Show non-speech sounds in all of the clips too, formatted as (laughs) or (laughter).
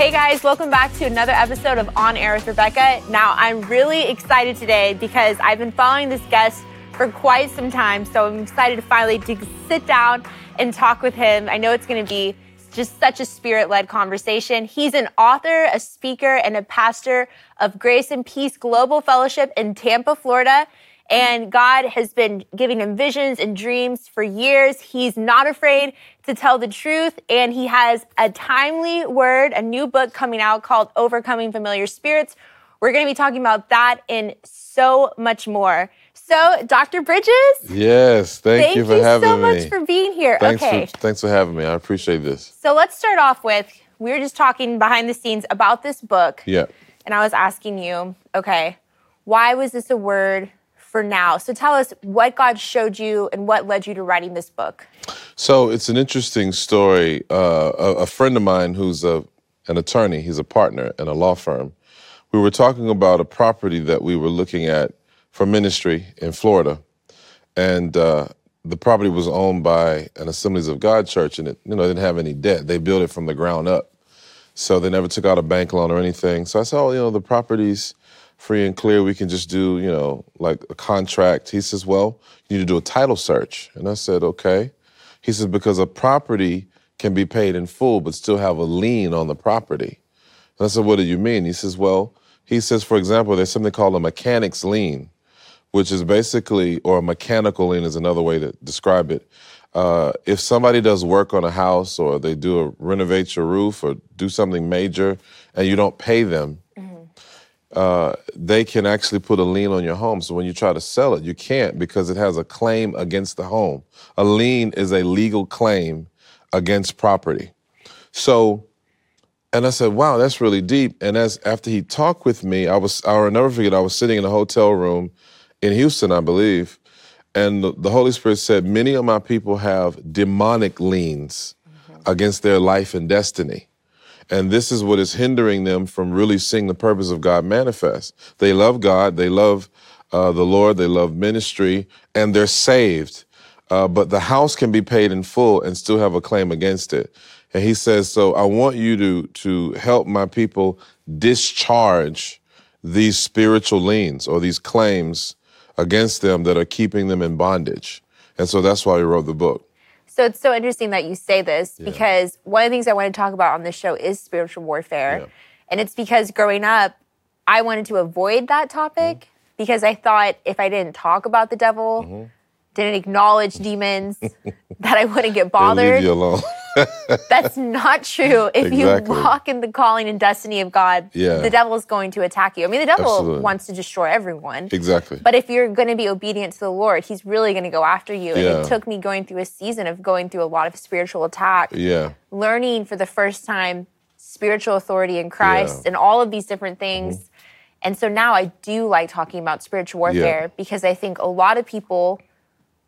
Hey guys, welcome back to another episode of On Air with Rebecca. Now, I'm really excited today because I've been following this guest for quite some time, so I'm excited to finally to sit down and talk with him. I know it's going to be just such a spirit-led conversation. He's an author, a speaker, and a pastor of Grace and Peace Global Fellowship in Tampa, Florida. And God has been giving him visions and dreams for years. He's not afraid to tell the truth. And he has a timely word, a new book coming out called Overcoming Familiar Spirits. We're going to be talking about that and so much more. So, Dr. Bridges? Yes, thank, thank you for having me. so much for being here. Thanks okay. For, thanks for having me. I appreciate this. So, let's start off with we were just talking behind the scenes about this book. Yeah. And I was asking you, okay, why was this a word for now. So tell us what God showed you and what led you to writing this book. So it's an interesting story. Uh, a, a, friend of mine who's a, an attorney, he's a partner in a law firm. We were talking about a property that we were looking at for ministry in Florida. And uh, the property was owned by an Assemblies of God church and it, you know, didn't have any debt. They built it from the ground up. So they never took out a bank loan or anything. So I said, oh, you know, the property's free and clear. We can just do, you know, like a contract. He says, well, you need to do a title search. And I said, okay. He says, because a property can be paid in full, but still have a lien on the property. And I said, what do you mean? He says, well, he says, for example, there's something called a mechanic's lien, which is basically, or a mechanical lien is another way to describe it. Uh, if somebody does work on a house or they do a renovate your roof or do something major and you don't pay them, uh, they can actually put a lien on your home. So when you try to sell it, you can't because it has a claim against the home. A lien is a legal claim against property. So, and I said, wow, that's really deep. And as after he talked with me, I was, I'll never forget, I was sitting in a hotel room in Houston, I believe. And the, the Holy Spirit said, many of my people have demonic liens mm-hmm. against their life and destiny. And this is what is hindering them from really seeing the purpose of God manifest. They love God, they love uh, the Lord, they love ministry, and they're saved. Uh, but the house can be paid in full and still have a claim against it. And he says, so I want you to, to help my people discharge these spiritual liens or these claims against them that are keeping them in bondage. And so that's why he wrote the book. So it's so interesting that you say this yeah. because one of the things I want to talk about on this show is spiritual warfare. Yeah. And it's because growing up, I wanted to avoid that topic mm-hmm. because I thought if I didn't talk about the devil, mm-hmm. Didn't acknowledge demons, (laughs) that I wouldn't get bothered. leave you alone. (laughs) That's not true. If exactly. you walk in the calling and destiny of God, yeah. the devil is going to attack you. I mean, the devil Absolutely. wants to destroy everyone. Exactly. But if you're going to be obedient to the Lord, he's really going to go after you. And yeah. it took me going through a season of going through a lot of spiritual attack. Yeah. Learning for the first time spiritual authority in Christ yeah. and all of these different things. Mm-hmm. And so now I do like talking about spiritual warfare because I think a lot of people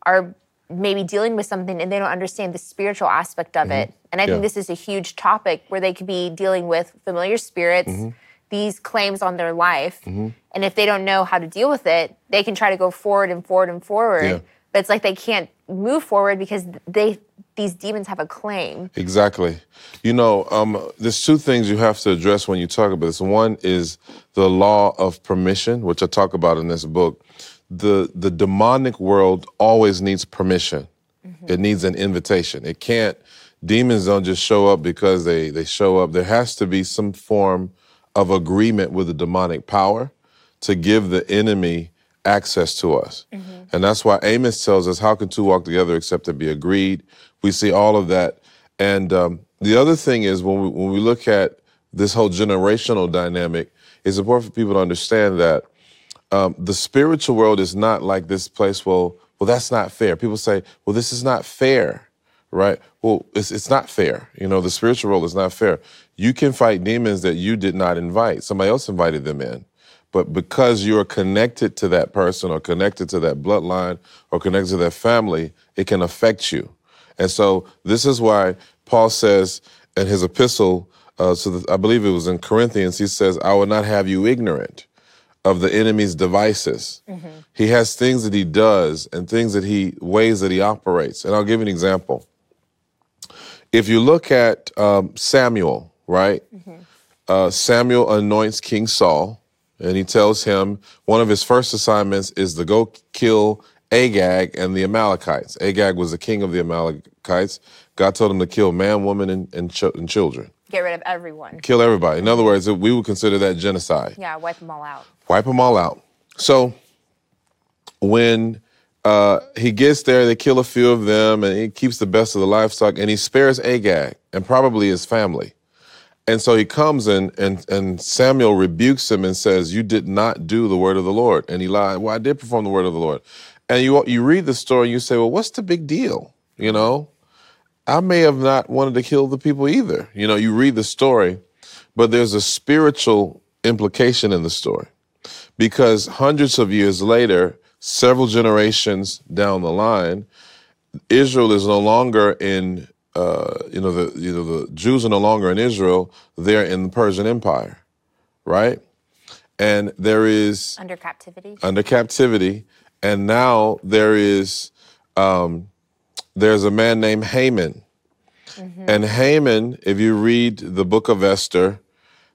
are maybe dealing with something and they don't understand the spiritual aspect of mm-hmm. it. And I yeah. think this is a huge topic where they could be dealing with familiar spirits, mm-hmm. these claims on their life. Mm-hmm. And if they don't know how to deal with it, they can try to go forward and forward and forward. Yeah. But it's like they can't move forward because they these demons have a claim. Exactly. You know, um, there's two things you have to address when you talk about this. One is the law of permission, which I talk about in this book the the demonic world always needs permission. Mm-hmm. It needs an invitation. It can't demons don't just show up because they they show up. There has to be some form of agreement with the demonic power to give the enemy access to us. Mm-hmm. And that's why Amos tells us, how can two walk together except to be agreed? We see all of that. And um, the other thing is when we, when we look at this whole generational dynamic, it's important for people to understand that um, the spiritual world is not like this place. Well, well, that's not fair. People say, well, this is not fair, right? Well, it's it's not fair. You know, the spiritual world is not fair. You can fight demons that you did not invite. Somebody else invited them in. But because you're connected to that person or connected to that bloodline or connected to that family, it can affect you. And so this is why Paul says in his epistle, uh, so I believe it was in Corinthians, he says, I will not have you ignorant of the enemy's devices. Mm-hmm. He has things that he does and things that he, ways that he operates. And I'll give you an example. If you look at um, Samuel, right? Mm-hmm. uh, Samuel anoints King Saul, and he tells him one of his first assignments is to go kill Agag and the Amalekites. Agag was the king of the Amalekites. God told him to kill man, woman, and, and, ch- and children. Get rid of everyone. Kill everybody. In other words, we would consider that genocide. Yeah, wipe them all out. Wipe them all out. So when uh, he gets there, they kill a few of them, and he keeps the best of the livestock, and he spares Agag and probably his family. And so he comes in, and, and Samuel rebukes him and says, You did not do the word of the Lord. And he lied, Well, I did perform the word of the Lord. And you, you read the story, and you say, Well, what's the big deal? You know, I may have not wanted to kill the people either. You know, you read the story, but there's a spiritual implication in the story because hundreds of years later, several generations down the line, Israel is no longer in uh, you know the you know the Jews are no longer in Israel; they're in the Persian Empire, right? And there is Under captivity. under captivity, and now there is um, there's a man named Haman, and Haman, if you read the book of Esther,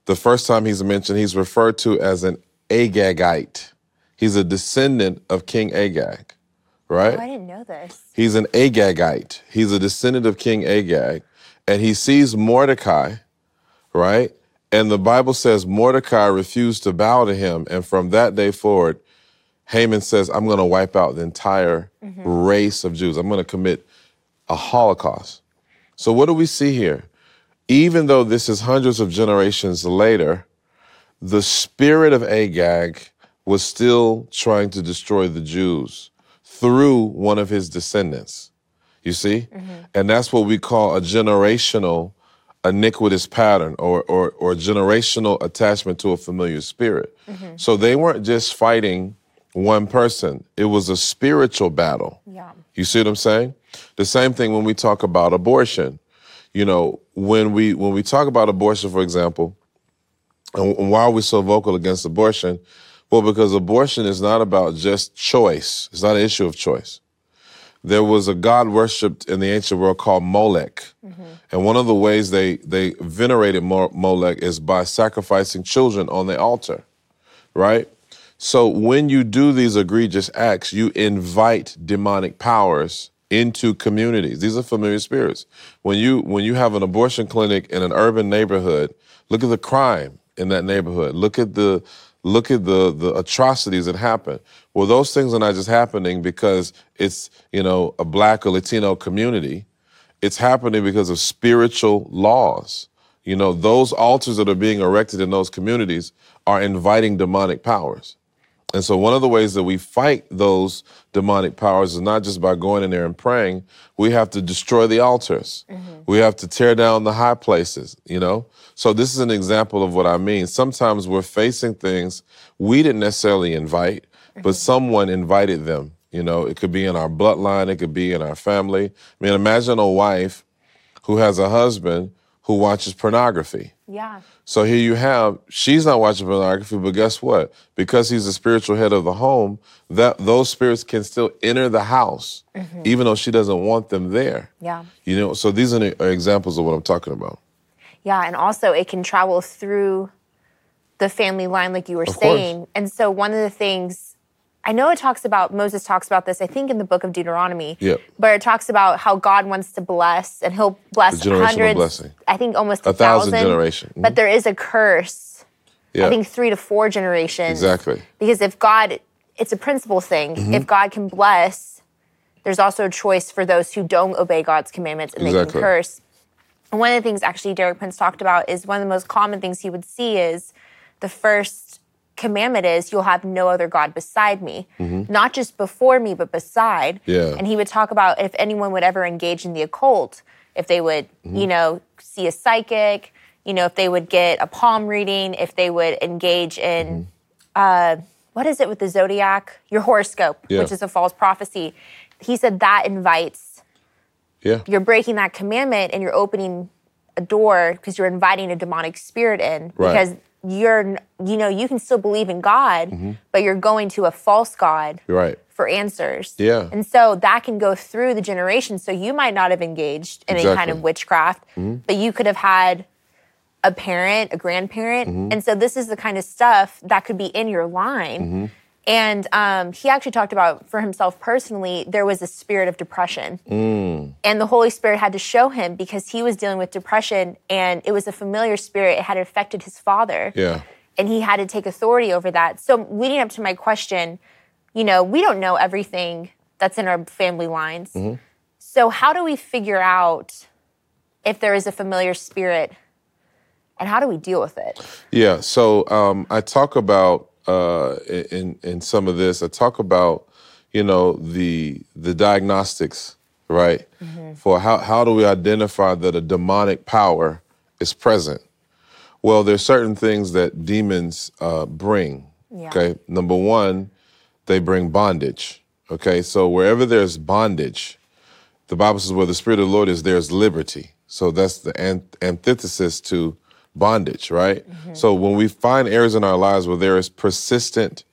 the first time he's mentioned, he's referred to as an Agagite. He's a descendant of King Agag, right? Oh, I didn't know this. He's an Agagite. He's a descendant of King Agag. And he sees Mordecai, right? And the Bible says Mordecai refused to bow to him. And from that day forward, Haman says, I'm going to wipe out the entire mm-hmm. race of Jews. I'm going to commit a Holocaust. So, what do we see here? Even though this is hundreds of generations later, the spirit of Agag was still trying to destroy the Jews through one of his descendants. You see? Mm-hmm. And that's what we call a generational iniquitous pattern or, or, or generational attachment to a familiar spirit. Mm-hmm. So they weren't just fighting one person, it was a spiritual battle. Yeah. You see what I'm saying? The same thing when we talk about abortion. You know, when we when we talk about abortion, for example, and why are we so vocal against abortion? Well, because abortion is not about just choice. It's not an issue of choice. There was a god worshipped in the ancient world called Molech. Mm-hmm. And one of the ways they, they venerated Mo- Molech is by sacrificing children on the altar, right? So when you do these egregious acts, you invite demonic powers into communities. These are familiar spirits. When you when you have an abortion clinic in an urban neighborhood, look at the crime in that neighborhood. Look at the look at the the atrocities that happen. Well, those things are not just happening because it's, you know, a black or Latino community. It's happening because of spiritual laws. You know, those altars that are being erected in those communities are inviting demonic powers. And so, one of the ways that we fight those demonic powers is not just by going in there and praying. We have to destroy the altars. Mm-hmm. We have to tear down the high places, you know? So, this is an example of what I mean. Sometimes we're facing things we didn't necessarily invite, but mm-hmm. someone invited them. You know, it could be in our bloodline, it could be in our family. I mean, imagine a wife who has a husband who watches pornography. Yeah. So here you have, she's not watching pornography, but guess what? Because he's the spiritual head of the home, that those spirits can still enter the house, mm-hmm. even though she doesn't want them there. Yeah. You know, so these are, are examples of what I'm talking about. Yeah, and also it can travel through the family line, like you were Of course. saying. And so one of the things I know it talks about Moses talks about this, I think in the book of Deuteronomy. Yep. But it talks about how God wants to bless and he'll bless hundreds, blessing. I think almost a, A thousand generation. But there is a curse. Yeah, I think three to four generations. exactly. Because if God, it's a principle thing. Mm-hmm. If God can bless, there's also a choice for those who don't obey God's commandments and they can curse. And one of the things actually Derek Prince talked about is one of the most common things he would see is the first commandment is you'll have no other God beside me. Not just before me, but beside. Mm-hmm. Yeah. And he would talk about if anyone would ever engage in the occult, if they would, Mm-hmm. you know, see a psychic, you know, if they would get a palm reading, if they would engage in Mm-hmm. what is it with the zodiac? Your horoscope, Yeah. which is a false prophecy. He said that invites, Yeah. you're breaking that commandment and you're opening a door because you're inviting a demonic spirit in Right. because you're, you know, you can still believe in God, Mm-hmm. but you're going to a false God right. for answers. Yeah. And so that can go through the generations. So you might not have engaged in any kind Exactly. Mm-hmm. of witchcraft, but you could have had a parent, a grandparent. And so this is the kind of stuff that could be in your line. And um, he actually talked about for himself personally, there was a spirit of depression. And the Holy Spirit had to show him because he was dealing with depression and it was a familiar spirit. It had affected his father. Yeah. And he had to take authority over that. So, leading up to my question, you know, we don't know everything that's in our family lines. So, how do we figure out if there is a familiar spirit and how do we deal with it? Yeah. So um, I talk about uh, in in some of this. I talk about you know the the diagnostics, right? For how how do we identify that a demonic power is present? Well, there's certain things that demons uh, bring. Yeah. Okay. Number one, they bring bondage. Okay. So wherever there's bondage, the Bible says where the Spirit of the Lord is, there's liberty. So that's the an- antithesis to bondage, right? So when we find areas in our lives where there is persistent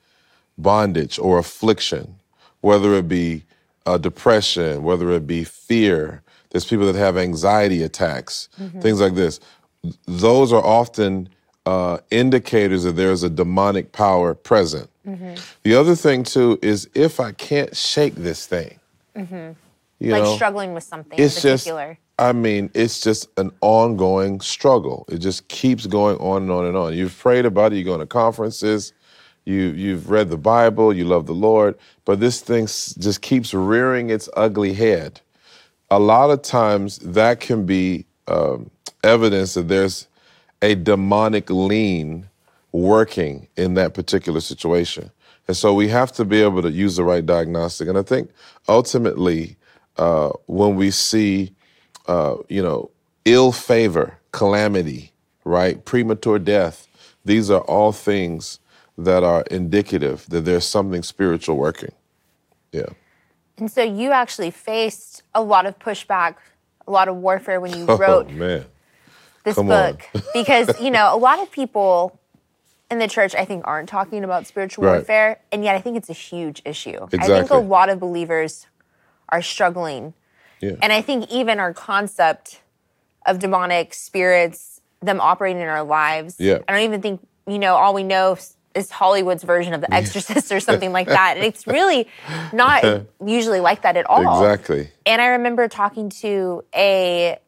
bondage or affliction, whether it be uh, depression, whether it be fear, there's people that have anxiety attacks, things like this. Those are often uh, indicators that there's a demonic power present. The other thing too is if I can't shake this thing, you like know, struggling with something it's in just particular. I mean it's just an ongoing struggle. It just keeps going on and on and on. You've prayed about it. You're going to conferences. You you've read the bible. You love the lord. But this thing just keeps rearing its ugly head. A lot of times that can be um, evidence that there's a demonic lien working in that particular situation. And so we have to be able to use the right diagnostic. And I think ultimately, uh, when we see, uh, you know, ill favor, calamity, right, premature death, these are all things that are indicative that there's something spiritual working. Yeah. And so you actually faced a lot of pushback, a lot of warfare when you (laughs) wrote oh this come book. Because you know a lot of (laughs) people in the church i think aren't talking about spiritual Right. warfare and yet i think it's a huge issue. I think a lot of believers are struggling Yeah. and i think even our concept of demonic spirits them operating in our lives Yeah. i don't even think you know all we know is hollywood's version of the exorcist or something like that and it's (laughs) really not (laughs) usually like that at all Exactly. and I remember talking to a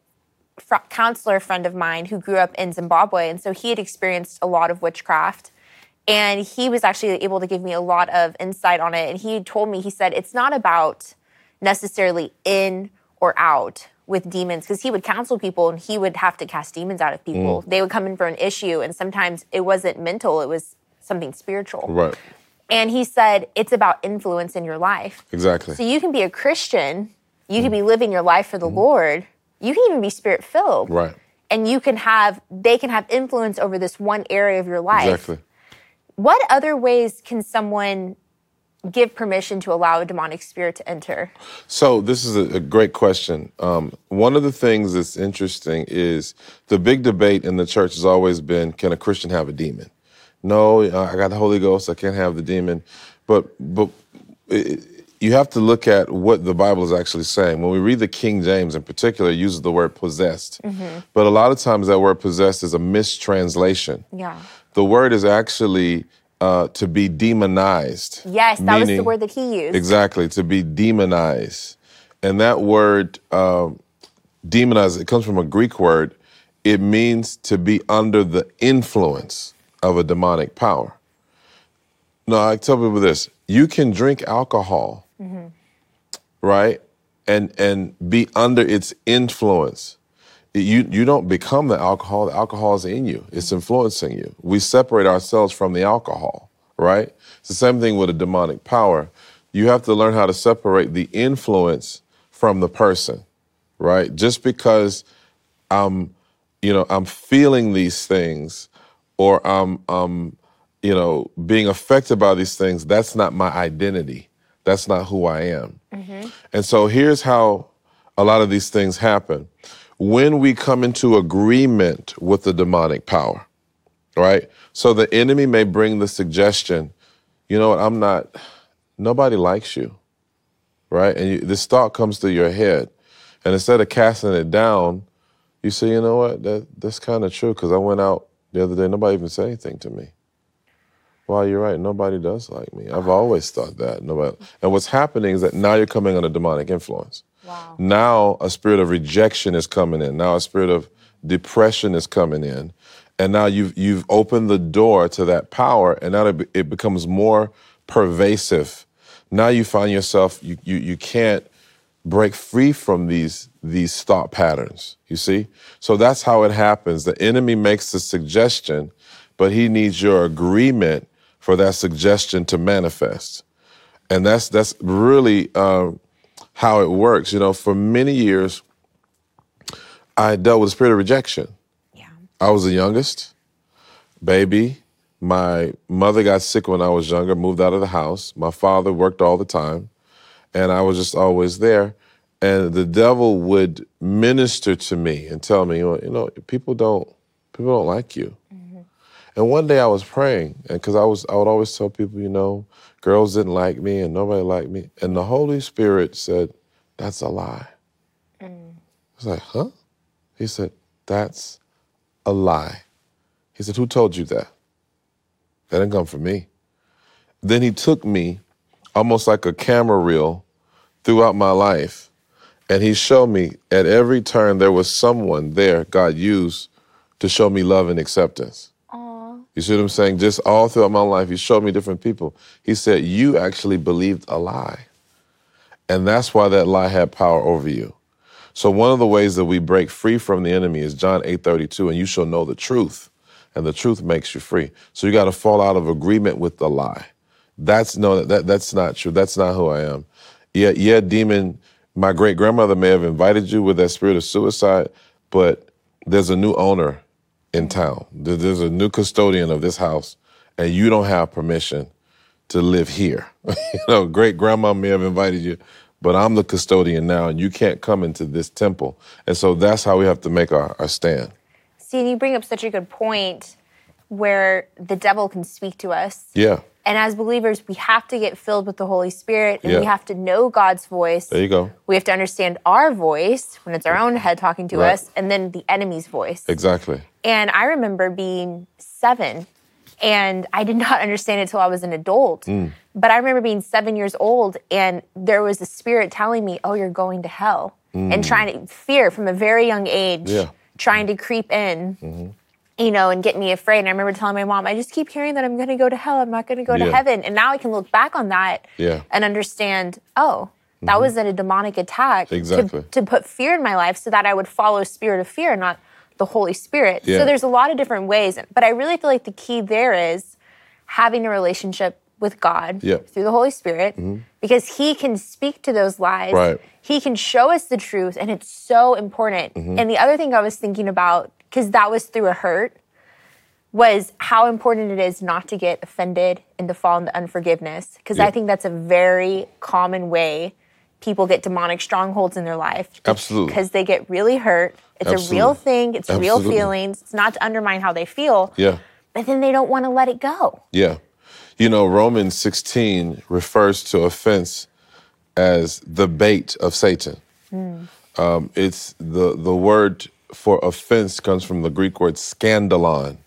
fr- counselor friend of mine who grew up in Zimbabwe. And so he had experienced a lot of witchcraft. And he was actually able to give me a lot of insight on it. And he told me, he said, it's not about necessarily in or out with demons, because he would counsel people and he would have to cast demons out of mm. people. They would come in for an issue, and sometimes it wasn't mental, it was something spiritual. Right. And he said, it's about influence in your life. Exactly. So you can be a Christian, you can mm. be living your life for the mm. Lord, you can even be spirit filled. right. And you can have, they can have influence over this one area of your life. Exactly. What other ways can someone give permission to allow a demonic spirit to enter? So this is a, a great question. Um, one of the things that's interesting is the big debate in the church has always been: Can a Christian have a demon? No, uh, I got the Holy Ghost. I can't have the demon. But but it, you have to look at what the Bible is actually saying. When we read the King James, in particular, it uses the word possessed. But a lot of times that word possessed is a mistranslation. Yeah. The word is actually uh, to be demonized. Yes, that was the word that he used. Exactly, to be demonized. And that word, um, demonized, it comes from a Greek word. It means to be under the influence of a demonic power. No, I tell people this you can drink alcohol, right? And, and be under its influence. You, you don't become the alcohol, the alcohol is in you, it's influencing you. We separate ourselves from the alcohol, right? It's the same thing with a demonic power. You have to learn how to separate the influence from the person, right? Just because I'm, you know, I'm feeling these things or I'm, um, you know, being affected by these things, that's not my identity. That's not who I am. And so here's how a lot of these things happen. When we come into agreement with the demonic power, right? So the enemy may bring the suggestion, you know what, I'm not, nobody likes you, right? And you, this thought comes to your head. And instead of casting it down, you say, you know what? That that's kind of true because I went out the other day. Nobody even said anything to me. Well, you're right. Nobody does like me. I've always thought that. Nobody. And what's happening is that now you're coming under demonic influence. Wow. Now a spirit of rejection is coming in. Now a spirit of depression is coming in, and now you've you've opened the door to that power, and now it, becomes more pervasive. Now you find yourself you you you can't break free from these these thought patterns. You see, so that's how it happens. The enemy makes the suggestion, but he needs your agreement for that suggestion to manifest, and that's that's really. Um, how it works. You know, for many years, I dealt with a spirit of rejection. Yeah. I was the youngest baby. My mother got sick when I was younger, moved out of the house. My father worked all the time, and I was just always there. And the devil would minister to me and tell me, you know, people don't people don't like you. Mm-hmm. And one day I was praying, and because I was, I would always tell people, you know, girls didn't like me and nobody liked me, and the Holy Spirit said, "That's a lie." Mm. I was like, "Huh?" He said, "That's a lie." He said, "Who told you that?" That didn't come from me. Then he took me, almost like a camera reel, throughout my life, and he showed me at every turn there was someone there God used to show me love and acceptance. You see what I'm saying? Just all throughout my life, he showed me different people. He said, You actually believed a lie. And that's why that lie had power over you. So one of the ways that we break free from the enemy is John 8:32, and you shall know the truth, and the truth makes you free. So you got to fall out of agreement with the lie. That's no, that that's not true. That's not who I am. Yeah, yeah, demon. My great grandmother may have invited you with that spirit of suicide, but there's a new owner in town. There's a new custodian of this house, and you don't have permission to live here. (laughs) you know, great grandma may have invited you, but I'm the custodian now, and you can't come into this temple. And so that's how we have to make our, our stand. See, and you bring up such a good point where the devil can speak to us. Yeah, And as believers, we have to get filled with the Holy Spirit and we have to know God's voice. there you go. We have to understand our voice when it's our own head talking to Right. us, and then the enemy's voice. Exactly. And I remember being seven, and I did (laughs) not understand it until I was an adult. Mm. But I remember being seven years old, and there was a spirit telling me, Oh, you're going to hell. And trying to, fear from a very young age, Mm. Yeah. Mm-hmm. trying to creep in. You know, and get me afraid. And I remember telling my mom, I just keep hearing that I'm going to go to hell. I'm not going to go to heaven. And now I can look back on that Yeah. Mm-hmm. and understand, oh, that was a demonic attack to- Exactly. to, put fear in my life so that I would follow spirit of fear, not the Holy Spirit. Yeah. So there's a lot of different ways. But I really feel like the key there is having a relationship with God Yeah. Mm-hmm. through the Holy Spirit because He can speak to those lies. Right. He can show us the truth, and it's so important. Mm-hmm. And the other thing I was thinking about, because that was through a hurt, was how important it is not to get offended and to fall into unforgiveness. Because Yeah. I think that's a very common way people get demonic strongholds in their life. Absolutely. Because they get really hurt. It's a real thing, it's real feelings. It's not to undermine how they feel, Yeah. but then they don't want to let it go. Yeah. You know, Romans 16 refers to offense as the bait of Satan. Um, it's the, the word for offense comes from the Greek word scandalon.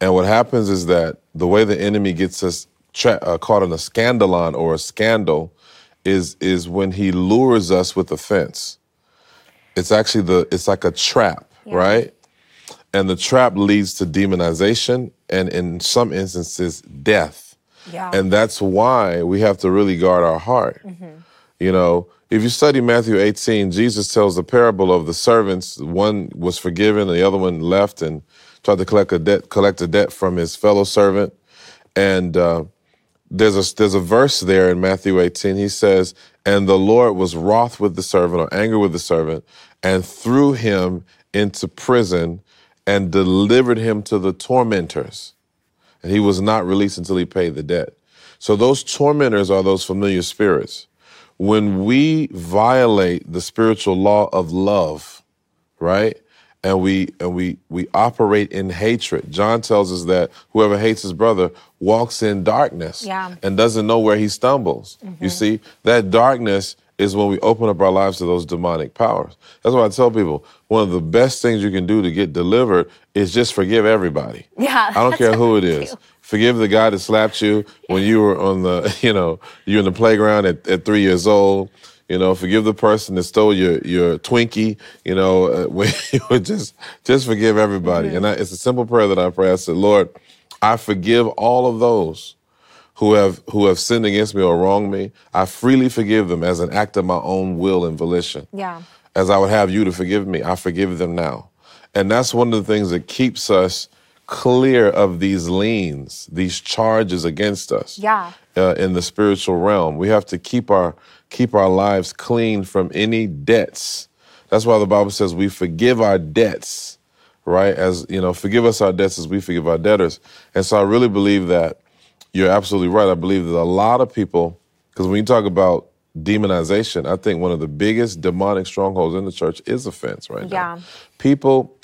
And what happens is that the way the enemy gets us tra- uh, caught in a scandalon or a scandal is, is when he lures us with offense. It's actually the, it's like a trap, right? And the trap leads to demonization and in some instances, death. Yeah. And that's why we have to really guard our heart. You know, if you study Matthew 18, Jesus tells the parable of the servants. One was forgiven, the other one left and tried to collect a debt, collect a debt from his fellow servant. And uh, there's a there's a verse there in Matthew 18. He says, "And the Lord was wroth with the servant, or angry with the servant, and threw him into prison, and delivered him to the tormentors." and he was not released until he paid the debt. So those tormentors are those familiar spirits. When we violate the spiritual law of love, right? And we and we we operate in hatred. John tells us that whoever hates his brother walks in darkness Yeah. and doesn't know where he stumbles. You see, that darkness is when we open up our lives to those demonic powers. That's why I tell people one of the best things you can do to get delivered is just forgive everybody. Yeah. I don't care who it is. Forgive the guy that slapped you when you were on the, (laughs) you know, you in the playground at, at three years old. You know, forgive the person that stole your your Twinkie. You know, uh, (laughs) when you would just just forgive everybody. And I, it's a simple prayer that I pray. I said, Lord, I forgive all of those who have who have sinned against me or wronged me. I freely forgive them as an act of my own will and volition Yeah. as I would have you to forgive me. I forgive them now. And that's one of the things that keeps us clear of these liens, these charges against us. Yeah. Uh, in the spiritual realm, we have to keep our keep our lives clean from any debts. That's why the Bible says we forgive our debts, right? As you know, forgive us our debts as we forgive our debtors. And so I really believe that you're absolutely right. I believe that a lot of people, because when you talk about demonization, I think one of the biggest demonic strongholds in the church is offense right now. Yeah. People,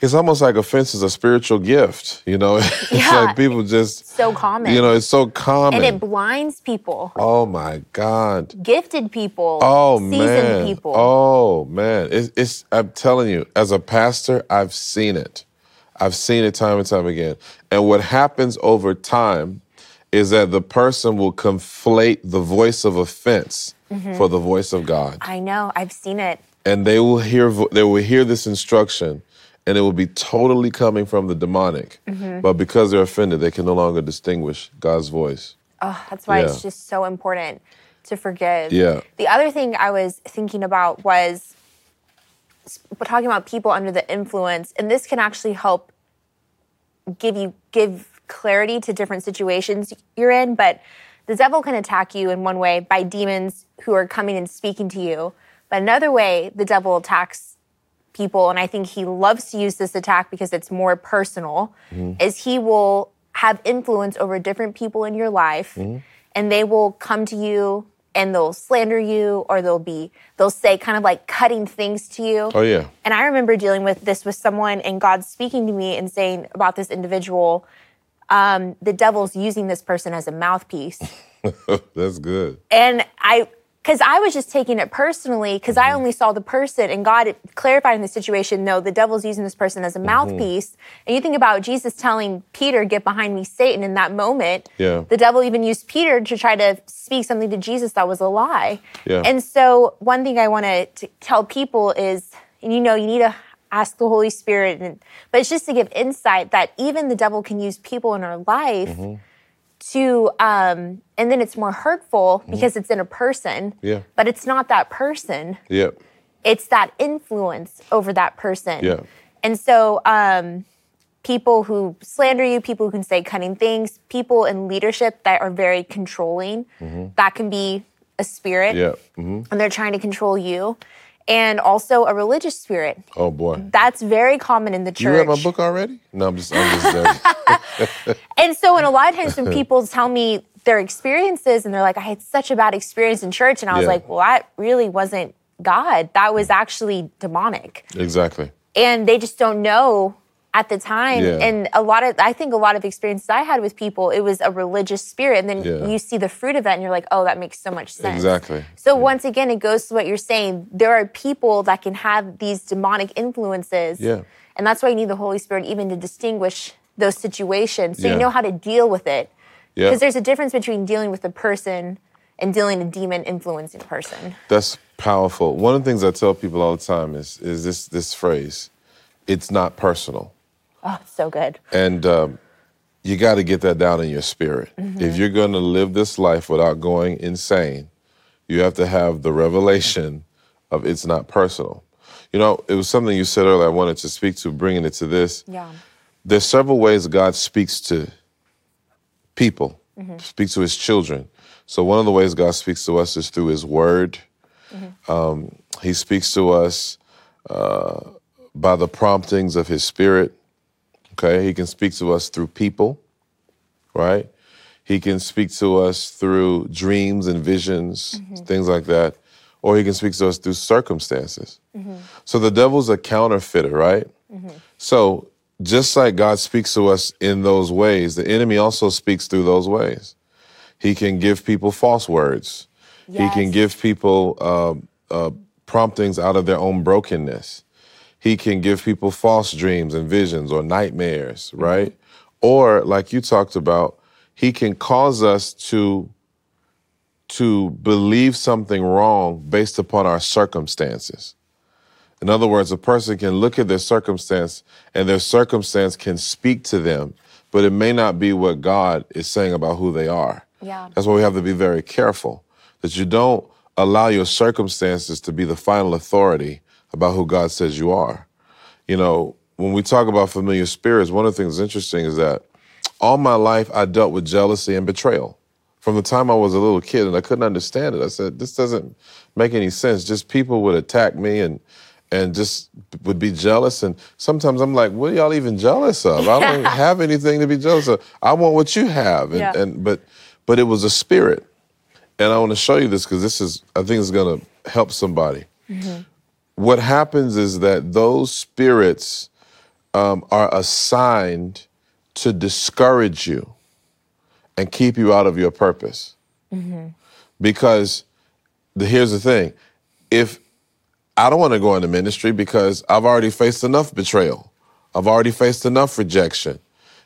it's almost like offense is a spiritual gift, you know? (laughs) it's Yeah. like people just, So common. you know, it's so common. and it blinds people, oh my God. gifted people, Oh seasoned man. people. Oh man. It's, it's I'm telling you, as a pastor, I've seen it. I've seen it time and time again. And what happens over time is that the person will conflate the voice of offense Mm-hmm. for the voice of God. I know. I've seen it. And they will hear they will hear this instruction and it will be totally coming from the demonic. Mm-hmm. But because they're offended, they can no longer distinguish God's voice. Oh, that's why Yeah. it's just so important to forgive. Yeah. The other thing I was thinking about was talking about people under the influence, and this can actually help give you give clarity to different situations you're in. But the devil can attack you in one way by demons who are coming and speaking to you. But another way the devil attacks people, and I think he loves to use this attack because it's more personal, is he will have influence over different people in your life, and they will come to you and they'll slander you, or they'll be they'll say kind of like cutting things to you. Oh yeah. And I remember dealing with this with someone and God speaking to me and saying about this individual, um, the devil's using this person as a mouthpiece. (laughs) That's good. And I, because I was just taking it personally, because I mm-hmm. only saw the person, and God clarified in the situation, no, the devil's using this person as a mm-hmm. mouthpiece. And you think about Jesus telling Peter, "Get behind me, Satan." In that moment, Yeah. the devil even used Peter to try to speak something to Jesus that was a lie. Yeah. And so, one thing I want to tell people is, and you know, you need to ask the Holy Spirit, and, but it's just to give insight that even the devil can use people in our life mm-hmm. To um and then it's more hurtful because it's in a person Yeah. but it's not that person. Yeah. It's that influence over that person. Yeah. and so um people who slander you people who can say cutting things people in leadership that are very controlling that can be a spirit. Yeah. hmm and they're trying to control you and also a religious spirit Oh boy. that's very common in the church You read my book already? No, I'm just I'm just. (laughs) (laughs) And so, in a lot of times when people tell me their experiences and they're like, I had such a bad experience in church, and I was Yeah. like, well, that really wasn't God. That was actually demonic. exactly. And they just don't know at the time. Yeah. And a lot of, I think a lot of experiences I had with people, it was a religious spirit. And then Yeah. you see the fruit of that and you're like, oh, that makes so much sense. Exactly. So once again, it goes to what you're saying. There are people that can have these demonic influences. Yeah. And that's why you need the Holy Spirit even to distinguish those situations so Yeah. you know how to deal with it. Yeah. Because there's a difference between dealing with a person and dealing a demon influencing person. That's powerful. One of the things I tell people all the time is is this this phrase, it's not personal. Oh, it's so good. And um, you got to get that down in your spirit. If you're going to live this life without going insane, you have to have the revelation of it's not personal. You know, it was something you said earlier I wanted to speak to, bringing it to this. Yeah. There's several ways God speaks to people, speaks to his children. So one of the ways God speaks to us is through his word. Um, he speaks to us uh, by the promptings of his spirit. Okay, he can speak to us through people, right? He can speak to us through dreams and visions, things like that. Or he can speak to us through circumstances. So the devil's a counterfeiter, right? So just like God speaks to us in those ways, the enemy also speaks through those ways. He can give people false words. He can give people um, uh, promptings out of their own brokenness. He can give people false dreams and visions or nightmares, mm-hmm. right? Or, like you talked about, he can cause us to to believe something wrong based upon our circumstances. In other words, a person can look at their circumstance and their circumstance can speak to them, but it may not be what God is saying about who they are. Yeah. That's why we have to be very careful that you don't allow your circumstances to be the final authority about who God says you are. You know, when we talk about familiar spirits, one of the things interesting is that all my life I dealt with jealousy and betrayal. From the time I was a little kid and I couldn't understand it. I said, this doesn't make any sense. Just people would attack me and and just would be jealous. And sometimes I'm like, what are y'all even jealous of? I don't (laughs) have anything to be jealous of. I want what you have. And, Yeah. and but but it was a spirit. And I want to show you this because this is I think it's gonna help somebody. Mm-hmm. What happens is that those spirits um, are assigned to discourage you and keep you out of your purpose. Because the, here's the thing if I don't want to go into ministry because I've already faced enough betrayal, I've already faced enough rejection.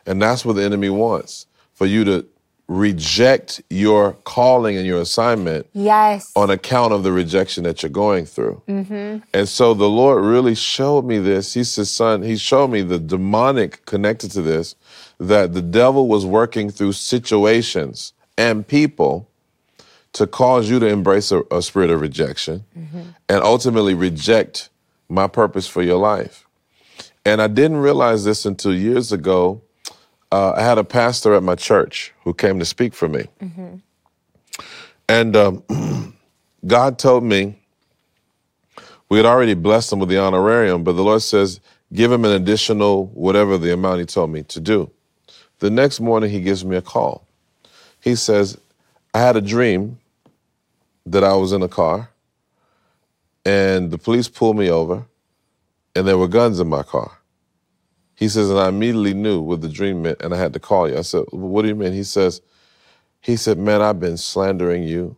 And that's what the enemy wants for you to reject your calling and your assignment Yes. on account of the rejection that you're going through. Mm-hmm. And so the Lord really showed me this. He says, son, he showed me the demonic connected to this, that the devil was working through situations and people to cause you to embrace a, a spirit of rejection mm-hmm. and ultimately reject my purpose for your life. And I didn't realize this until years ago. Uh, I had a pastor at my church who came to speak for me. And um, (clears throat) God told me we had already blessed him with the honorarium, but the Lord says, give him an additional whatever the amount he told me to do. The next morning, he gives me a call. He says, I had a dream that I was in a car and the police pulled me over and there were guns in my car. He says, and I immediately knew what the dream meant and I had to call you. I said, what do you mean? He says, he said, man, I've been slandering you.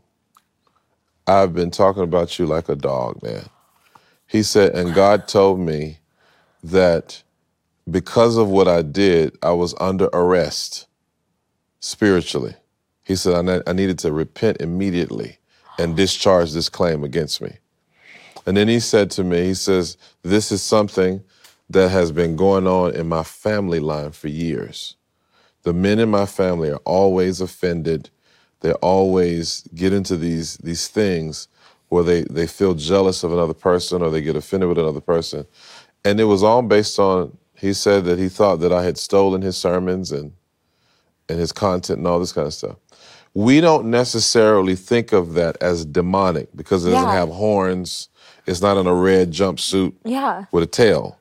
I've been talking about you like a dog, man. He said, and God told me that because of what I did, I was under arrest spiritually. He said, I, I needed to repent immediately and discharge this claim against me. And then he said to me, he says, this is something that has been going on in my family line for years. The men in my family are always offended. They always get into these these things where they, they feel jealous of another person or they get offended with another person. And it was all based on he said that he thought that I had stolen his sermons and and his content and all this kind of stuff. We don't necessarily think of that as demonic because it doesn't have horns. It's not in a red jumpsuit Yeah. with a tail.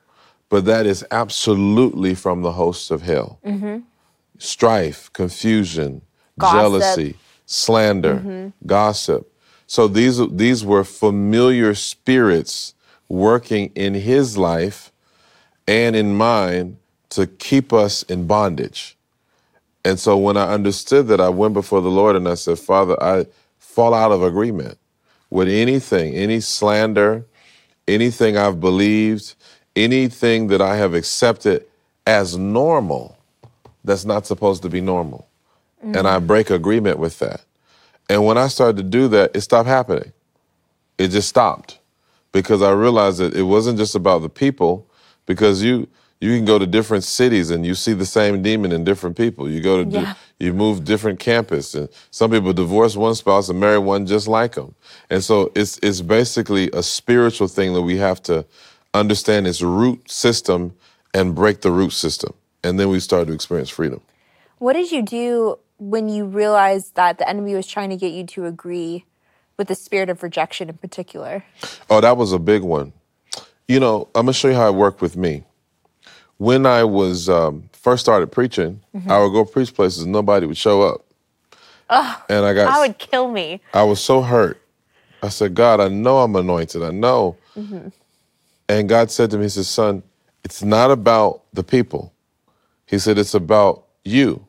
But that is absolutely from the hosts of hell. Mm-hmm. Strife, confusion, Gossip. jealousy, slander, mm-hmm. gossip. So these these were familiar spirits working in his life and in mine to keep us in bondage. And so when I understood that, I went before the Lord and I said, Father, I fall out of agreement with anything, any slander, anything I've believed, anything that I have accepted as normal that's not supposed to be normal. And I mm. break agreement with that. And when I started to do that, it stopped happening. It just stopped because I realized that it wasn't just about the people because you you can go to different cities and you see the same demon in different people. You go to di- Yeah. you move different campus and some people divorce one spouse and marry one just like them. And so it's it's basically a spiritual thing that we have to understand its root system and break the root system. And then we start to experience freedom. What did you do when you realized that the enemy was trying to get you to agree with the spirit of rejection in particular? Oh, that was a big one. You know, I'm gonna show you how it worked with me. When I was um, first started preaching, I would go preach places, and nobody would show up, Oh, and I got That would kill me. I was so hurt. I said, God, I know I'm anointed. I know. And God said to me, He says, Son, it's not about the people. He said, It's about you.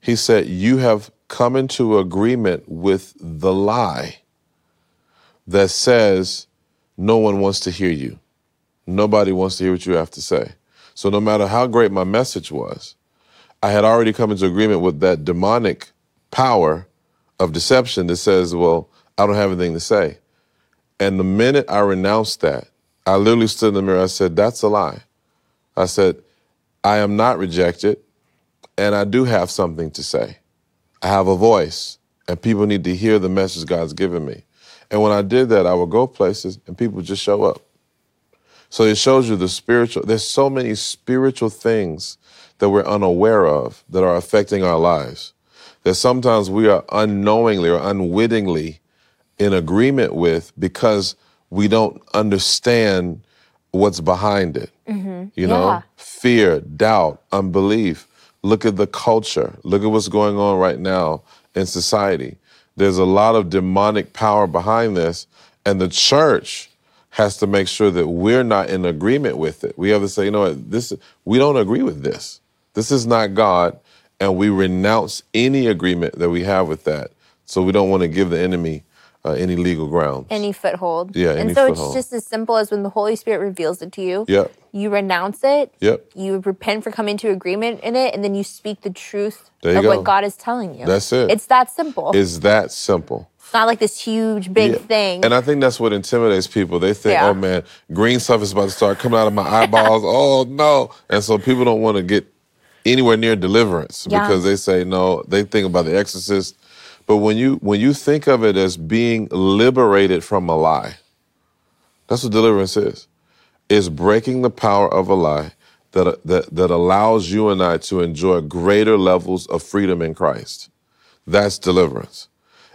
He said, You have come into agreement with the lie. that says no one wants to hear you. Nobody wants to hear what you have to say. So no matter how great my message was, I had already come into agreement with that demonic power of deception that says, well, I don't have anything to say. And the minute I renounced that, I literally stood in the mirror. I said, that's a lie. I said, I am not rejected, and I do have something to say. I have a voice, and people need to hear the message God's given me. And when I did that, I would go places and people just show up. So it shows you the spiritual, there's so many spiritual things that we're unaware of that are affecting our lives. That sometimes we are unknowingly or unwittingly in agreement with because we don't understand what's behind it. Mm-hmm. You know, Yeah. fear, doubt, unbelief. Look at the culture. Look at what's going on right now in society. There's a lot of demonic power behind this, and the church has to make sure that we're not in agreement with it. We have to say, you know what, this we don't agree with this. This is not God, and we renounce any agreement that we have with that. So we don't want to give the enemy uh, any legal grounds. Any foothold. Yeah, And so foothold. it's just as simple as when the Holy Spirit reveals it to you. Yep. You renounce it. Yep. You repent for coming to agreement in it, and then you speak the truth of go. what God is telling you. That's it. It's that simple. It's that simple. It's not like this huge, big Yeah. thing. And I think that's what intimidates people. They think, Yeah. oh man, green stuff is about to start coming out of my eyeballs. (laughs) oh no. And so people don't want to get anywhere near deliverance Yeah. because they say no, they think about the exorcist. But when you when you think of it as being liberated from a lie, that's what deliverance is. Is breaking the power of a lie that, that that allows you and I to enjoy greater levels of freedom in Christ. That's deliverance.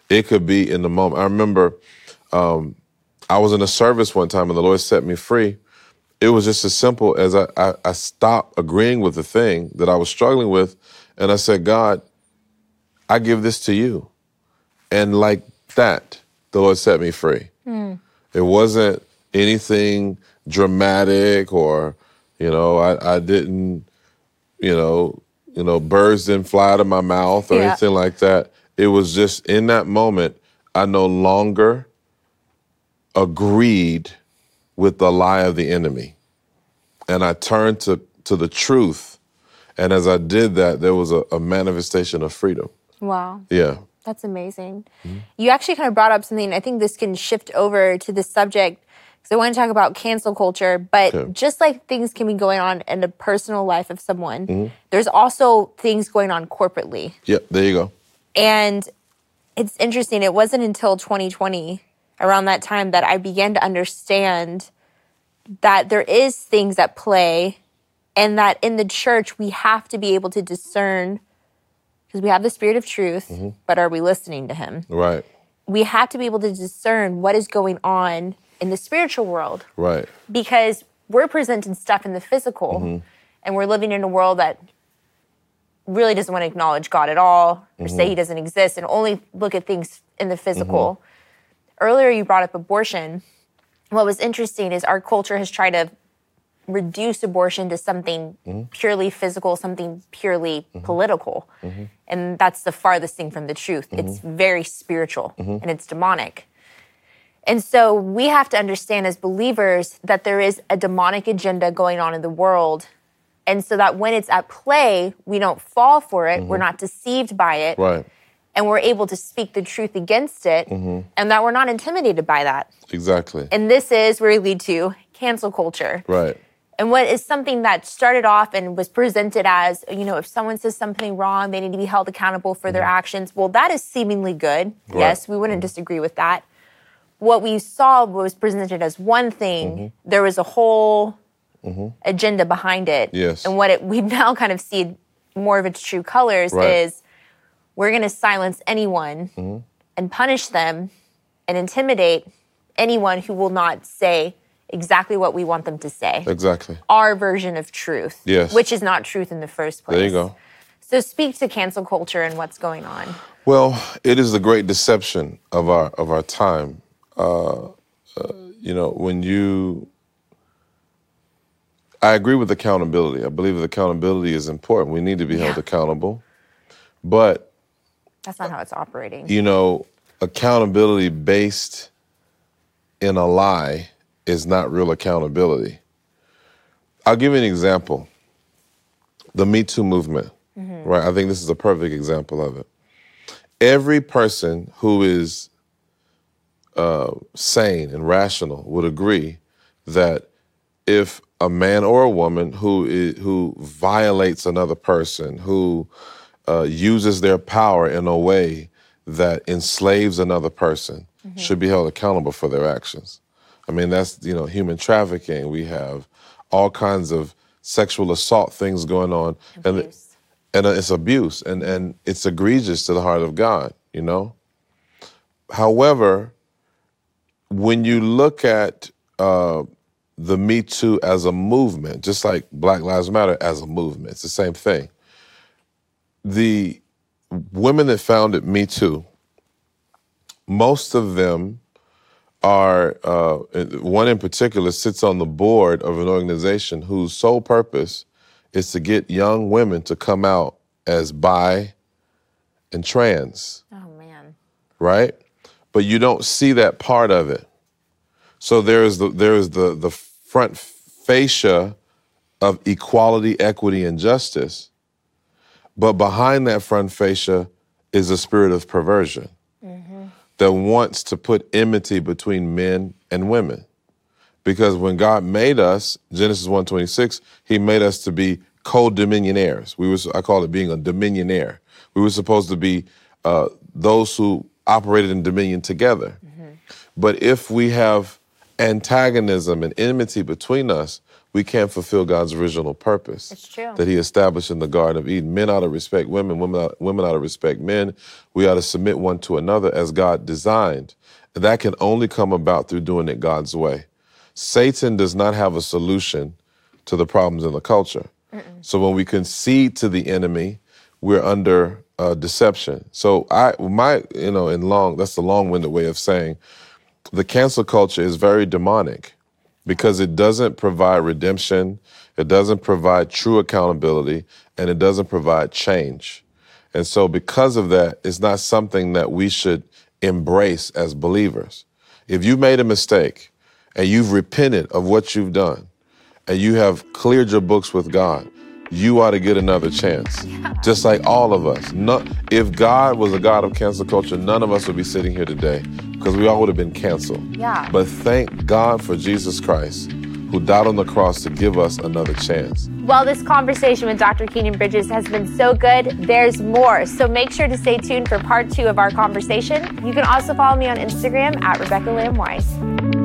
It could be in the moment. I remember um, I was in a service one time and the Lord set me free. It was just as simple as I, I, I stopped agreeing with the thing that I was struggling with, and I said, God, I give this to you. And like that, the Lord set me free. Hmm. It wasn't anything dramatic or, you know, I, I didn't, you know, you know, birds didn't fly out of my mouth or Yeah. anything like that. It was just in that moment, I no longer agreed with the lie of the enemy. And I turned to, to the truth. And as I did that, there was a, a manifestation of freedom. wow. Yeah. That's amazing. Mm-hmm. You actually kind of brought up something. I think this can shift over to the subject because I want to talk about cancel culture. But Okay. just like things can be going on in the personal life of someone, Mm-hmm. there's also things going on corporately. Yep. There you go. And it's interesting. It wasn't until 2020, around that time, that I began to understand that there is things at play and that in the church we have to be able to discern because we have the spirit of truth, mm-hmm. but are we listening to him? Right. We have to be able to discern what is going on in the spiritual world Right. because we're presenting stuff in the physical mm-hmm. and we're living in a world that really doesn't want to acknowledge God at all or say mm-hmm. he doesn't exist and only look at things in the physical. Earlier, you brought up abortion. What was interesting is our culture has tried to reduce abortion to something mm-hmm. purely physical, something purely mm-hmm. political. Mm-hmm. And that's the farthest thing from the truth. It's very spiritual and it's demonic. And so we have to understand as believers that there is a demonic agenda going on in the world. And so that when it's at play, we don't fall for it, we're not deceived by it, Right. and we're able to speak the truth against it, and that we're not intimidated by that. Exactly. And this is where we lead to cancel culture. right. And what is something that started off and was presented as, you know, if someone says something wrong, they need to be held accountable for their mm-hmm. actions. Well, that is seemingly good. Yes, we wouldn't mm-hmm. disagree with that. What we saw was presented as one thing, mm-hmm. there was a whole agenda behind it. Yes. And what it, we now kind of see more of its true colors Right. is we're going to silence anyone and punish them and intimidate anyone who will not say exactly what we want them to say Exactly. our version of truth, Yes. which is not truth in the first place. There you go. So speak to cancel culture and what's going on. Well, it is the great deception of our of our time. Uh, uh, you know, when you, I agree with accountability. I believe that accountability is important. We need to be held Yeah. accountable, but That's not how it's operating. you know, accountability based in a lie is not real accountability. I'll give you an example. The Me Too movement, mm-hmm. right? I think this is a perfect example of it. Every person who is uh, sane and rational would agree that if a man or a woman who is, who violates another person, who uh, uses their power in a way that enslaves another person, mm-hmm. should be held accountable for their actions. I mean, that's you know human trafficking. We have all kinds of sexual assault things going on, abuse. and and it's abuse, and and it's egregious to the heart of God. You know. However, when you look at uh, the Me Too as a movement, just like Black Lives Matter as a movement, it's the same thing. The women that founded Me Too, most of them are, uh, one in particular sits on the board of an organization whose sole purpose is to get young women to come out as bi and trans. Oh, man. Right? But you don't see that part of it. So there is the there is the the front fascia of equality, equity, and justice. But behind that front fascia is a spirit of perversion mm-hmm. That wants to put enmity between men and women. Because when God made us, Genesis 1:26, he made us to be co-dominionaires. We was I call it being a dominionaire. We were supposed to be uh, those who operated in dominion together. Mm-hmm. But if we have antagonism and enmity between us, we can't fulfill God's original purpose it's true. that He established in the Garden of Eden. Men ought to respect women, women ought, women ought to respect men. We ought to submit one to another as God designed. And that can only come about through doing it God's way. Satan does not have a solution to the problems in the culture. Mm-mm. So when we concede to the enemy, we're under uh, deception. So I, my, you know, in long, that's the long-winded way of saying the cancel culture is very demonic because it doesn't provide redemption, it doesn't provide true accountability, and it doesn't provide change. And so, because of that, it's not something that we should embrace as believers. If you made a mistake and you've repented of what you've done and you have cleared your books with God, you ought to get another chance. Just like all of us. No, if God was a God of cancel culture, none of us would be sitting here today because we all would have been canceled. Yeah. But thank God for Jesus Christ who died on the cross to give us another chance. Well, this conversation with Dr. Kynan Bridges has been so good. There's more. So make sure to stay tuned for part two of our conversation. You can also follow me on Instagram at Rebecca Lamb Weiss.